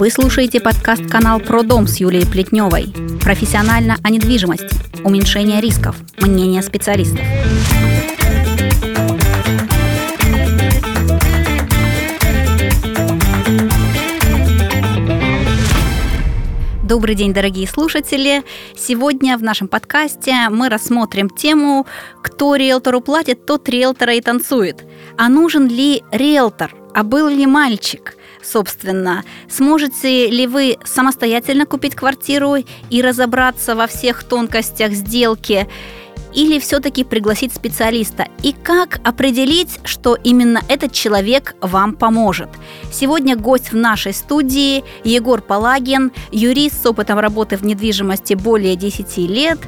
Вы слушаете подкаст-канал «Про дом» с Юлией Плетневой. Профессионально о недвижимости, уменьшение рисков, мнение специалистов. Добрый день, дорогие слушатели! Сегодня в нашем подкасте мы рассмотрим тему «Кто риэлтору платит, тот риэлтора и танцует». А нужен ли риэлтор? А был ли мальчик? Собственно. Сможете ли вы самостоятельно купить квартиру и разобраться во всех тонкостях сделки? или все-таки пригласить специалиста? И как определить, что именно этот человек вам поможет? Сегодня гость в нашей студии Егор Палагин, юрист с опытом работы в недвижимости более 10 лет,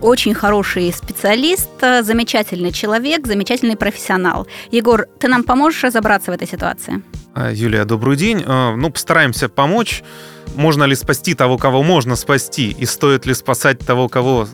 очень хороший специалист, замечательный человек, замечательный профессионал. Егор, ты нам поможешь разобраться в этой ситуации? А, Юлия, добрый день. А, ну, постараемся помочь. Можно ли спасти того, кого можно спасти? И стоит ли спасать того, кого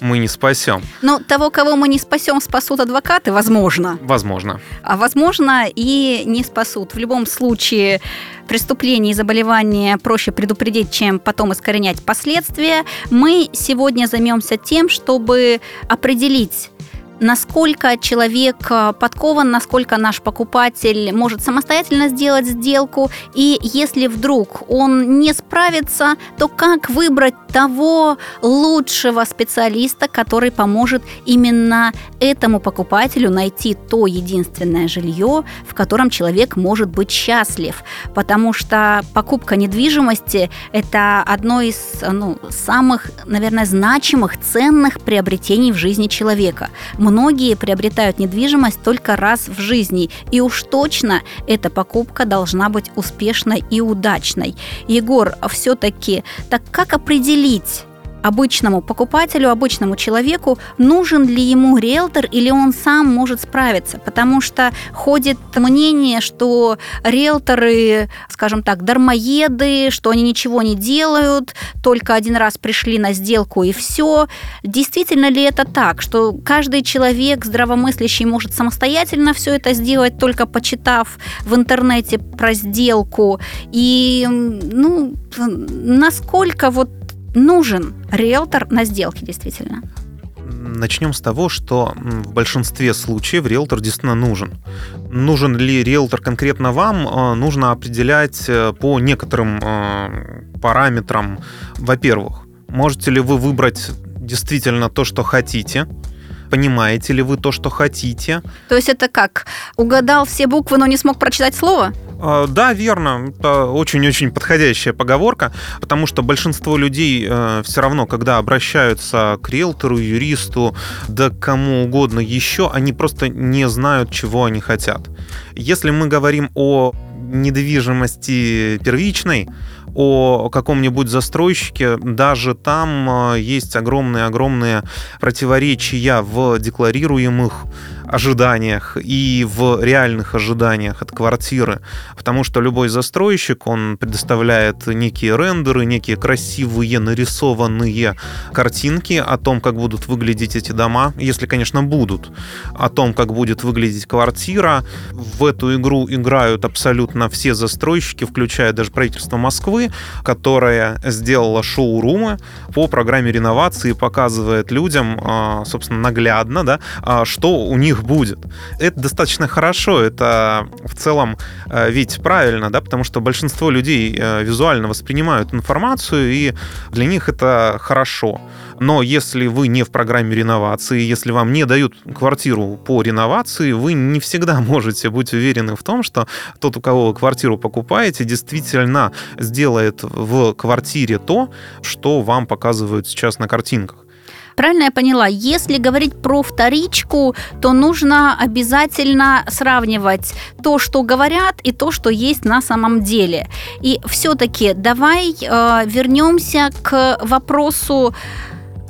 мы не спасем. Но того, кого мы не спасем, спасут адвокаты, возможно. Возможно. А возможно и не спасут. В любом случае преступления и заболевания проще предупредить, чем потом искоренять последствия. Мы сегодня займемся тем, чтобы определить насколько человек э, подкован, насколько наш покупатель может самостоятельно сделать сделку, и если вдруг он не справится, то как выбрать того лучшего специалиста, который поможет именно этому покупателю найти то единственное жилье, в котором человек может быть счастлив, потому что покупка недвижимости – это одно из ну, самых, наверное, значимых, ценных приобретений в жизни человека – Многие приобретают недвижимость только раз в жизни, и уж точно эта покупка должна быть успешной и удачной. Егор, все-таки, так как определить, обычному покупателю, обычному человеку, нужен ли ему риэлтор или он сам может справиться. Потому что ходит мнение, что риэлторы, скажем так, дармоеды, что они ничего не делают, только один раз пришли на сделку и все. Действительно ли это так, что каждый человек здравомыслящий может самостоятельно все это сделать, только почитав в интернете про сделку? И ну, насколько вот нужен риэлтор на сделке действительно? Начнем с того, что в большинстве случаев риэлтор действительно нужен. Нужен ли риэлтор конкретно вам, э, нужно определять э, по некоторым э, параметрам. Во-первых, можете ли вы выбрать действительно то, что хотите, понимаете ли вы то, что хотите. То есть это как? Угадал все буквы, но не смог прочитать слово? А, да, верно. Это очень-очень подходящая поговорка, потому что большинство людей э, все равно, когда обращаются к риэлтору, юристу, да кому угодно еще, они просто не знают, чего они хотят. Если мы говорим о недвижимости первичной, о каком-нибудь застройщике, даже там э, есть огромные-огромные противоречия в декларируемых ожиданиях и в реальных ожиданиях от квартиры, потому что любой застройщик, он предоставляет некие рендеры, некие красивые нарисованные картинки о том, как будут выглядеть эти дома, если, конечно, будут, о том, как будет выглядеть квартира. В эту игру играют абсолютно все застройщики, включая даже правительство Москвы, которое сделало шоурумы по программе реновации, показывает людям, а, собственно, наглядно, да, а, что у них них будет. Это достаточно хорошо, это в целом э, ведь правильно, да, потому что большинство людей э, визуально воспринимают информацию, и для них это хорошо. Но если вы не в программе реновации, если вам не дают квартиру по реновации, вы не всегда можете быть уверены в том, что тот, у кого вы квартиру покупаете, действительно сделает в квартире то, что вам показывают сейчас на картинках. Правильно я поняла, если говорить про вторичку, то нужно обязательно сравнивать то, что говорят, и то, что есть на самом деле. И все-таки давай э, вернемся к вопросу,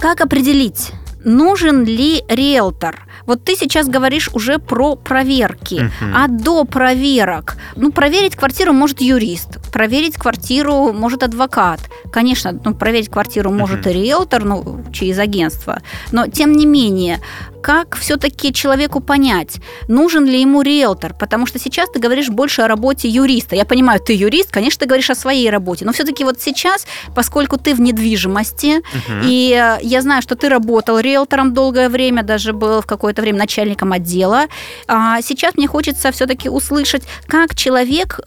как определить, нужен ли риэлтор. Вот ты сейчас говоришь уже про проверки, uh-huh. а до проверок, ну, проверить квартиру может юрист, проверить квартиру может адвокат. Конечно, ну, проверить квартиру может uh-huh. и риэлтор, ну, через агентство, но тем не менее, как все-таки человеку понять, нужен ли ему риэлтор? Потому что сейчас ты говоришь больше о работе юриста. Я понимаю, ты юрист, конечно, ты говоришь о своей работе, но все-таки вот сейчас, поскольку ты в недвижимости, uh-huh. и э, я знаю, что ты работал риэлтором долгое время, даже был в какое-то время начальником отдела, а сейчас мне хочется все-таки услышать, как человек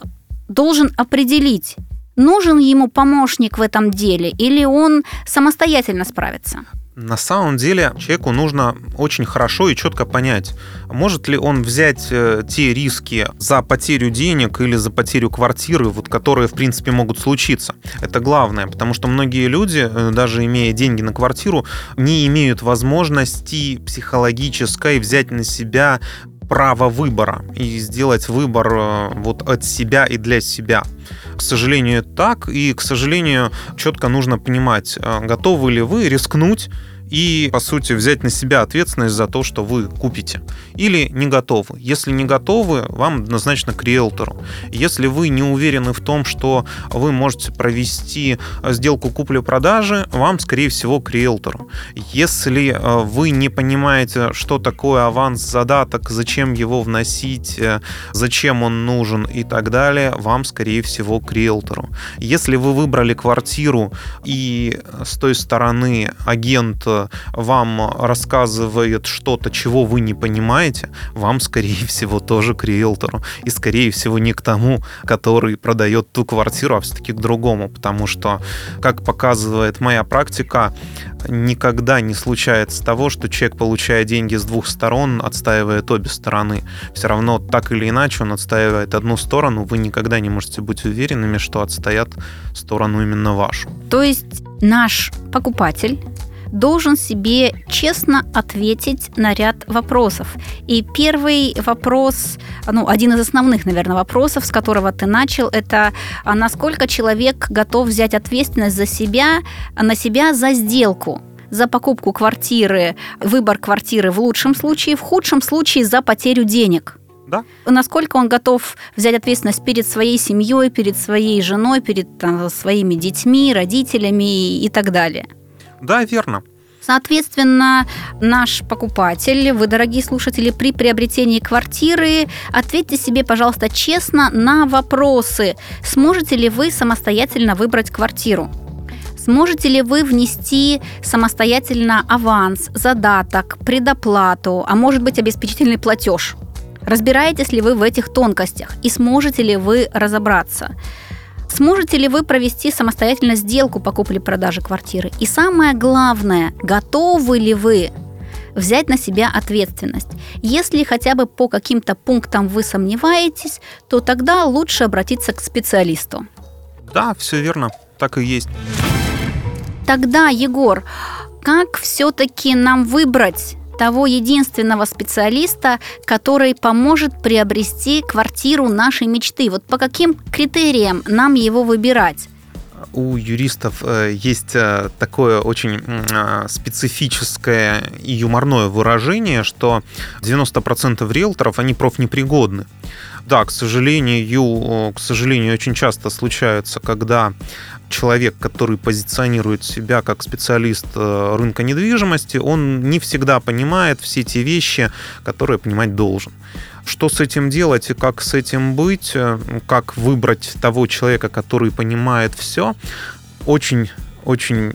должен определить, нужен ему помощник в этом деле или он самостоятельно справится? На самом деле человеку нужно очень хорошо и четко понять, может ли он взять э, те риски за потерю денег или за потерю квартиры, вот, которые, в принципе, могут случиться. Это главное, потому что многие люди, э, даже имея деньги на квартиру, не имеют возможности психологической взять на себя право выбора и сделать выбор э, вот от себя и для себя. К сожалению, так, и, к сожалению, четко нужно понимать, готовы ли вы рискнуть и, по сути, взять на себя ответственность за то, что вы купите. Или не готовы. Если не готовы, вам однозначно к риэлтору. Если вы не уверены в том, что вы можете провести сделку купли-продажи, вам, скорее всего, к риэлтору. Если э, вы не понимаете, что такое аванс, задаток, зачем его вносить, э, зачем он нужен и так далее, вам, скорее всего, к риэлтору. Если вы выбрали квартиру и с той стороны агент вам рассказывает что-то, чего вы не понимаете, вам, скорее всего, тоже к риэлтору. И, скорее всего, не к тому, который продает ту квартиру, а все-таки к другому. Потому что, как показывает моя практика, никогда не случается того, что человек, получая деньги с двух сторон, отстаивает обе стороны. Все равно, так или иначе, он отстаивает одну сторону, вы никогда не можете быть уверенными, что отстоят сторону именно вашу. То есть наш покупатель должен себе честно ответить на ряд вопросов. И первый вопрос, ну, один из основных, наверное, вопросов, с которого ты начал, это а насколько человек готов взять ответственность за себя, на себя за сделку за покупку квартиры, выбор квартиры в лучшем случае, в худшем случае за потерю денег. Да. Насколько он готов взять ответственность перед своей семьей, перед своей женой, перед там, своими детьми, родителями и так далее. Да, верно. Соответственно, наш покупатель, вы, дорогие слушатели, при приобретении квартиры ответьте себе, пожалуйста, честно на вопросы. Сможете ли вы самостоятельно выбрать квартиру? Сможете ли вы внести самостоятельно аванс, задаток, предоплату, а может быть обеспечительный платеж? Разбираетесь ли вы в этих тонкостях и сможете ли вы разобраться? Сможете ли вы провести самостоятельно сделку по купле-продаже квартиры? И самое главное, готовы ли вы взять на себя ответственность. Если хотя бы по каким-то пунктам вы сомневаетесь, то тогда лучше обратиться к специалисту. Да, все верно, так и есть. Тогда, Егор, как все-таки нам выбрать того единственного специалиста, который поможет приобрести квартиру нашей мечты. Вот по каким критериям нам его выбирать? У юристов э, есть э, такое очень э, специфическое и юморное выражение, что 90% риэлторов, они профнепригодны. Да, к сожалению, к сожалению, очень часто случается, когда человек, который позиционирует себя как специалист э, рынка недвижимости, он не всегда понимает все те вещи, которые понимать должен. Что с этим делать и как с этим быть, э, как выбрать того человека, который понимает все, очень очень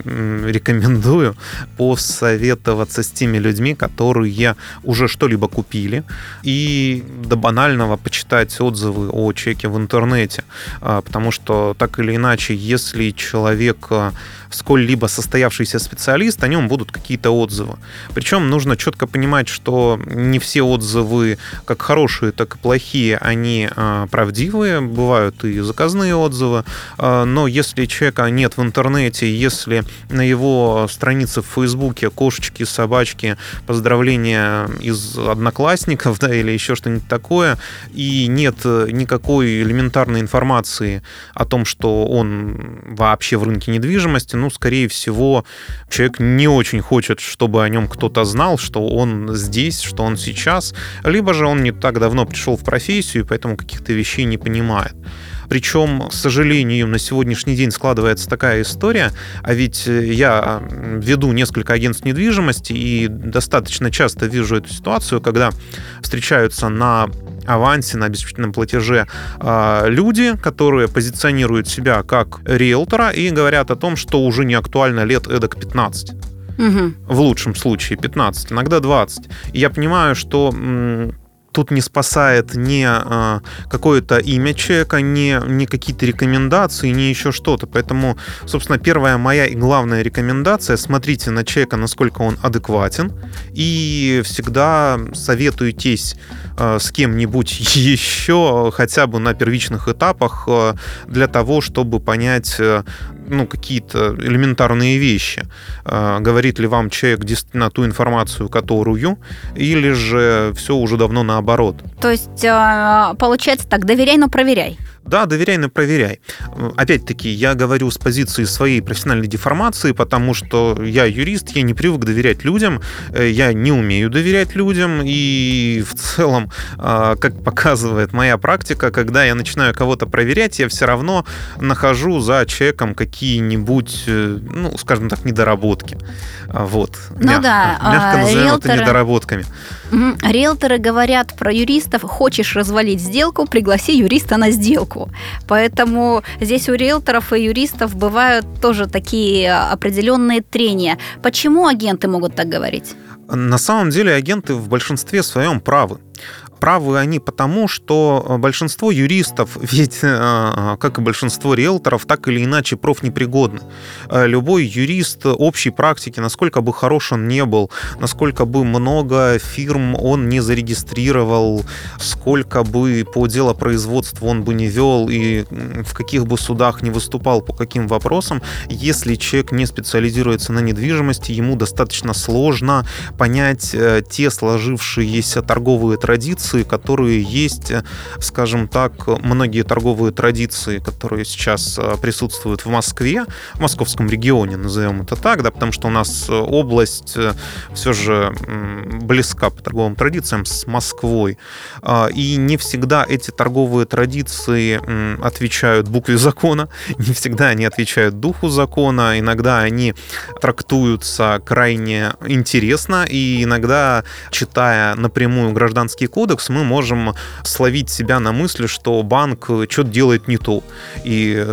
рекомендую посоветоваться с теми людьми, которые уже что-либо купили, и до банального почитать отзывы о чеке в интернете, а, потому что так или иначе, если человек а, сколь-либо состоявшийся специалист, о нем будут какие-то отзывы. Причем нужно четко понимать, что не все отзывы, как хорошие, так и плохие, они э, правдивые, бывают и заказные отзывы, но если человека нет в интернете, если на его странице в Фейсбуке кошечки, собачки, поздравления из одноклассников, да, или еще что-нибудь такое, и нет никакой элементарной информации о том, что он вообще в рынке недвижимости, ну, скорее всего, человек не очень хочет, чтобы о нем кто-то знал, что он здесь, что он сейчас, либо же он не так давно пришел в профессию, и поэтому каких-то вещей не понимает. Причем, к сожалению, на сегодняшний день складывается такая история, а ведь я веду несколько агентств недвижимости и достаточно часто вижу эту ситуацию, когда встречаются на авансе, на обеспеченном платеже а, люди, которые позиционируют себя как риэлтора и говорят о том, что уже не актуально лет эдак 15. Угу. В лучшем случае 15, иногда 20. И я понимаю, что тут не спасает ни э, какое-то имя человека, ни, ни какие-то рекомендации, ни еще что-то. Поэтому, собственно, первая моя и главная рекомендация, смотрите на человека, насколько он адекватен, и всегда советуйтесь э, с кем-нибудь еще, хотя бы на первичных этапах, э, для того, чтобы понять, ну, какие-то элементарные вещи. А, говорит ли вам человек действительно ту информацию, которую, или же все уже давно наоборот. То есть, а, получается так, доверяй, но проверяй. Да, доверяй, но проверяй. Опять-таки, я говорю с позиции своей профессиональной деформации, потому что я юрист, я не привык доверять людям, э, я не умею доверять людям, и в целом, а, как показывает моя практика, когда я начинаю кого-то проверять, я все равно нахожу за человеком какие-нибудь, э, ну, скажем так, недоработки. А, вот. Ну мягко, да. Мягко назовем риэлторы, это недоработками. Риэлторы говорят про юристов, хочешь развалить сделку, пригласи юриста на сделку рынку. Поэтому здесь у риэлторов и юристов бывают тоже такие определенные трения. Почему агенты могут так говорить? На самом деле агенты в большинстве своем правы. Правы они потому, что э, большинство юристов, ведь э, э, как и большинство риэлторов, так или иначе профнепригодны. Любой юрист общей практики, насколько бы хорош он не был, насколько бы много фирм он не зарегистрировал, сколько бы по делопроизводству он бы не вел и в каких бы судах не выступал по каким вопросам, если человек не специализируется на недвижимости, ему достаточно сложно понять те сложившиеся торговые традиции, традиции, которые есть, э, скажем так, многие торговые традиции, которые сейчас э, присутствуют в Москве, в московском регионе, назовем это так, да, потому что у нас э, область все же близка по торговым традициям с Москвой. А, и не всегда эти торговые традиции отвечают букве закона, не всегда они отвечают духу закона, иногда они трактуются крайне интересно, и иногда, читая напрямую гражданский кодекс, кодекс, мы можем словить себя на мысли, что банк что-то делает не то. И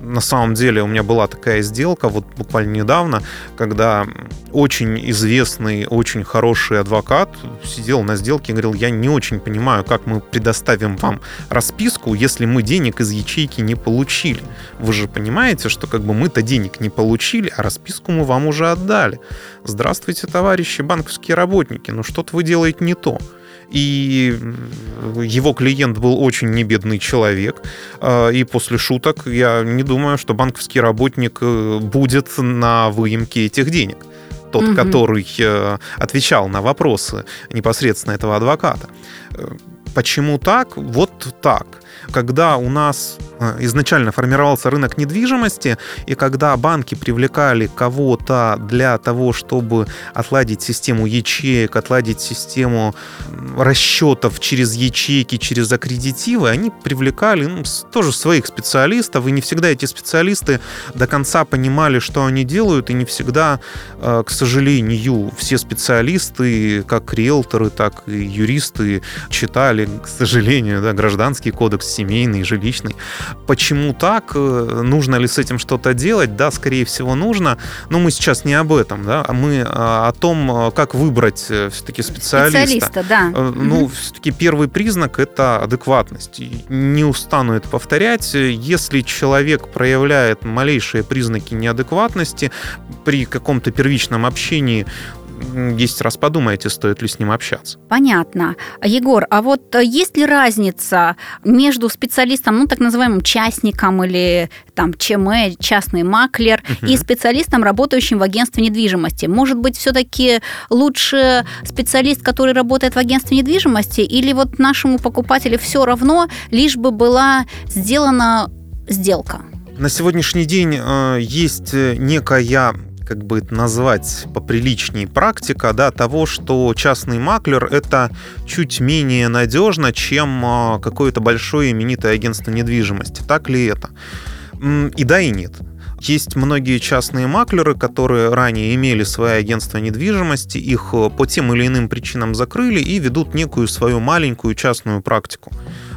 на самом деле у меня была такая сделка вот буквально недавно, когда очень известный, очень хороший адвокат сидел на сделке и говорил, я не очень понимаю, как мы предоставим вам расписку, если мы денег из ячейки не получили. Вы же понимаете, что как бы мы-то денег не получили, а расписку мы вам уже отдали. Здравствуйте, товарищи банковские работники, ну что-то вы делаете не то и его клиент был очень небедный человек. А, и после шуток я не думаю, что банковский работник э, будет на выемке этих денег тот, угу. который э, отвечал на вопросы непосредственно этого адвоката. Э, почему так? Вот так когда у нас э, изначально формировался рынок недвижимости, и когда банки привлекали кого-то для того, чтобы отладить систему ячеек, отладить систему расчетов через ячейки, через аккредитивы, они привлекали ну, тоже своих специалистов, и не всегда эти специалисты до конца понимали, что они делают, и не всегда, э, к сожалению, все специалисты, как риэлторы, так и юристы, читали, к сожалению, да, гражданский кодекс семейный, жилищный. Почему так? Э, нужно ли с этим что-то делать? Да, скорее всего, нужно. Но мы сейчас не об этом, да, а мы э, о том, э, как выбрать все-таки специалиста. Специалиста, да. Ну, угу. все-таки первый признак это адекватность. Не устану это повторять. Если человек проявляет малейшие признаки неадекватности при каком-то первичном общении, 10 раз подумайте, стоит ли с ним общаться. Понятно. Егор, а вот э, есть ли разница между специалистом, ну, так называемым частником или там ЧМ, частный маклер, угу. и специалистом, работающим в агентстве недвижимости? Может быть, все-таки лучше специалист, который работает в агентстве недвижимости, или вот нашему покупателю все равно, лишь бы была сделана сделка? На сегодняшний день э, есть некая как бы это назвать поприличнее, практика да, того, что частный маклер это чуть менее надежно, чем а, какое-то большое именитое агентство недвижимости. Так ли это? И да, и нет. Есть многие частные маклеры, которые ранее имели свои агентства недвижимости, их э, по тем или иным причинам закрыли и ведут некую свою маленькую частную практику.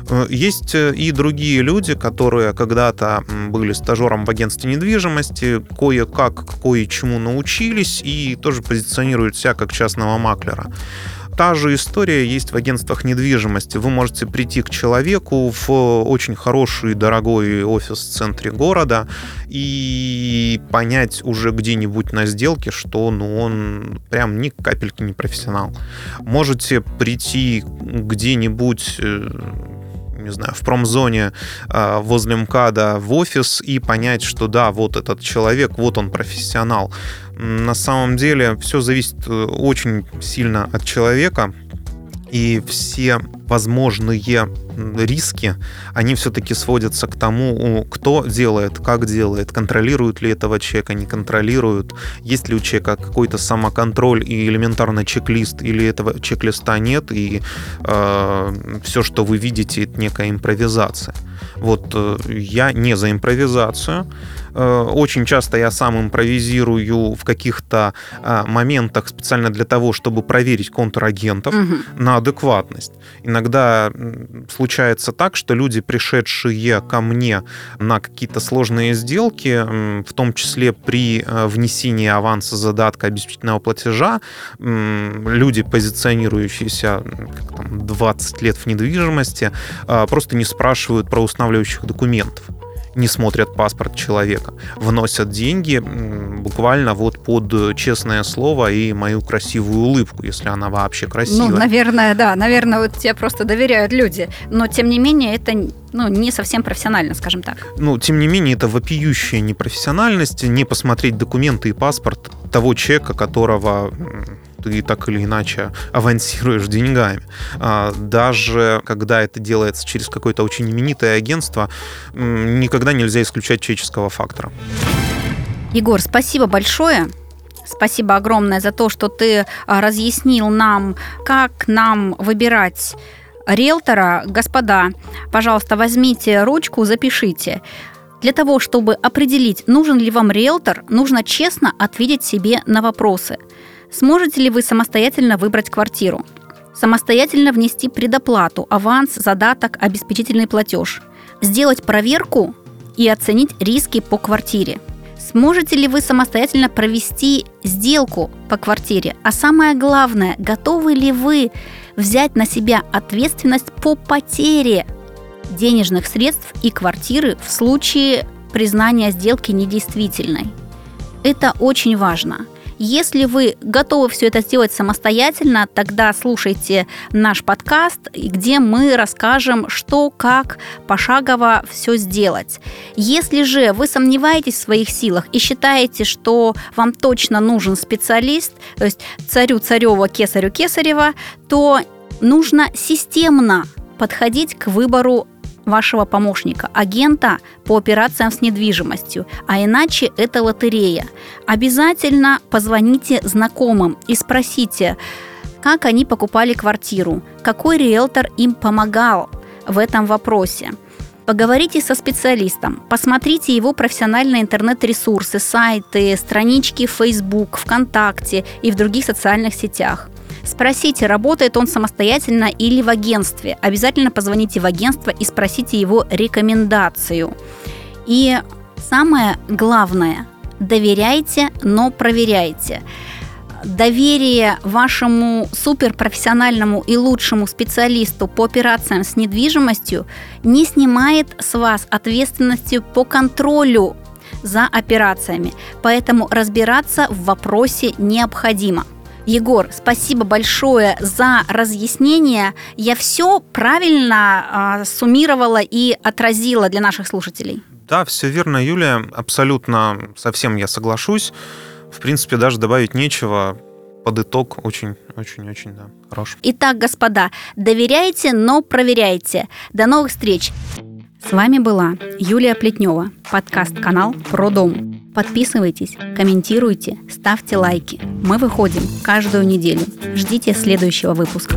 Э, есть э, и другие люди, которые когда-то были стажером в агентстве недвижимости, кое-как кое-чему научились и тоже позиционируют себя как частного маклера. Та же история есть в агентствах недвижимости. Вы можете прийти к человеку в очень хороший, дорогой офис в центре города и понять уже где-нибудь на сделке, что ну, он прям ни капельки не профессионал. Можете прийти где-нибудь э, не знаю, в промзоне а, возле МКАДа в офис и понять, что да, вот этот человек, вот он профессионал. На самом деле все зависит э, очень сильно от человека, и все возможные риски, они все-таки сводятся к тому, кто делает, как делает, контролирует ли этого человека, не контролирует, есть ли у человека какой-то самоконтроль и элементарный чек-лист, или этого чек-листа нет, и э, все, что вы видите, это некая импровизация. Вот э, я не за импровизацию, очень часто я сам импровизирую в каких-то э, моментах специально для того, чтобы проверить контрагентов угу. на адекватность. Иногда случается так, что люди, пришедшие ко мне на какие-то сложные сделки, в том числе при э, внесении аванса задатка обеспечительного платежа, люди, позиционирующиеся как там, 20 лет в недвижимости, просто не спрашивают про устанавливающих документов не смотрят паспорт человека, вносят деньги буквально вот под честное слово и мою красивую улыбку, если она вообще красивая. Ну, наверное, да, наверное, вот тебе просто доверяют люди, но тем не менее это ну, не совсем профессионально, скажем так. Ну, тем не менее, это вопиющая непрофессиональность, не посмотреть документы и паспорт того человека, которого ты так или иначе авансируешь деньгами. А, даже когда это делается через какое-то очень именитое агентство, никогда нельзя исключать человеческого фактора. Егор, спасибо большое. Спасибо огромное за то, что ты а, разъяснил нам, как нам выбирать риэлтора. Господа, пожалуйста, возьмите ручку, запишите. Для того, чтобы определить, нужен ли вам риэлтор, нужно честно ответить себе на вопросы – Сможете ли вы самостоятельно выбрать квартиру? Самостоятельно внести предоплату, аванс, задаток, обеспечительный платеж? Сделать проверку и оценить риски по квартире? Сможете ли вы самостоятельно провести сделку по квартире? А самое главное, готовы ли вы взять на себя ответственность по потере денежных средств и квартиры в случае признания сделки недействительной? Это очень важно. Если вы готовы все это сделать самостоятельно, тогда слушайте наш подкаст, где мы расскажем, что, как пошагово все сделать. Если же вы сомневаетесь в своих силах и считаете, что вам точно нужен специалист, то есть царю царева, кесарю кесарева, то нужно системно подходить к выбору вашего помощника, агента по операциям с недвижимостью, а иначе это лотерея. Обязательно позвоните знакомым и спросите, как они покупали квартиру, какой риэлтор им помогал в этом вопросе. Поговорите со специалистом, посмотрите его профессиональные интернет-ресурсы, сайты, странички в Facebook, ВКонтакте и в других социальных сетях. Спросите, работает он самостоятельно или в агентстве. Обязательно позвоните в агентство и спросите его рекомендацию. И самое главное, доверяйте, но проверяйте доверие вашему суперпрофессиональному и лучшему специалисту по операциям с недвижимостью не снимает с вас ответственности по контролю за операциями. Поэтому разбираться в вопросе необходимо. Егор, спасибо большое за разъяснение. Я все правильно э, суммировала и отразила для наших слушателей. Да, все верно, Юлия. Абсолютно совсем я соглашусь. В принципе, даже добавить нечего. Под итог очень-очень-очень да, хорош. Итак, господа, доверяйте, но проверяйте. До новых встреч. С вами была Юлия Плетнева, подкаст-канал «Про дом». Подписывайтесь, комментируйте, ставьте лайки. Мы выходим каждую неделю. Ждите следующего выпуска.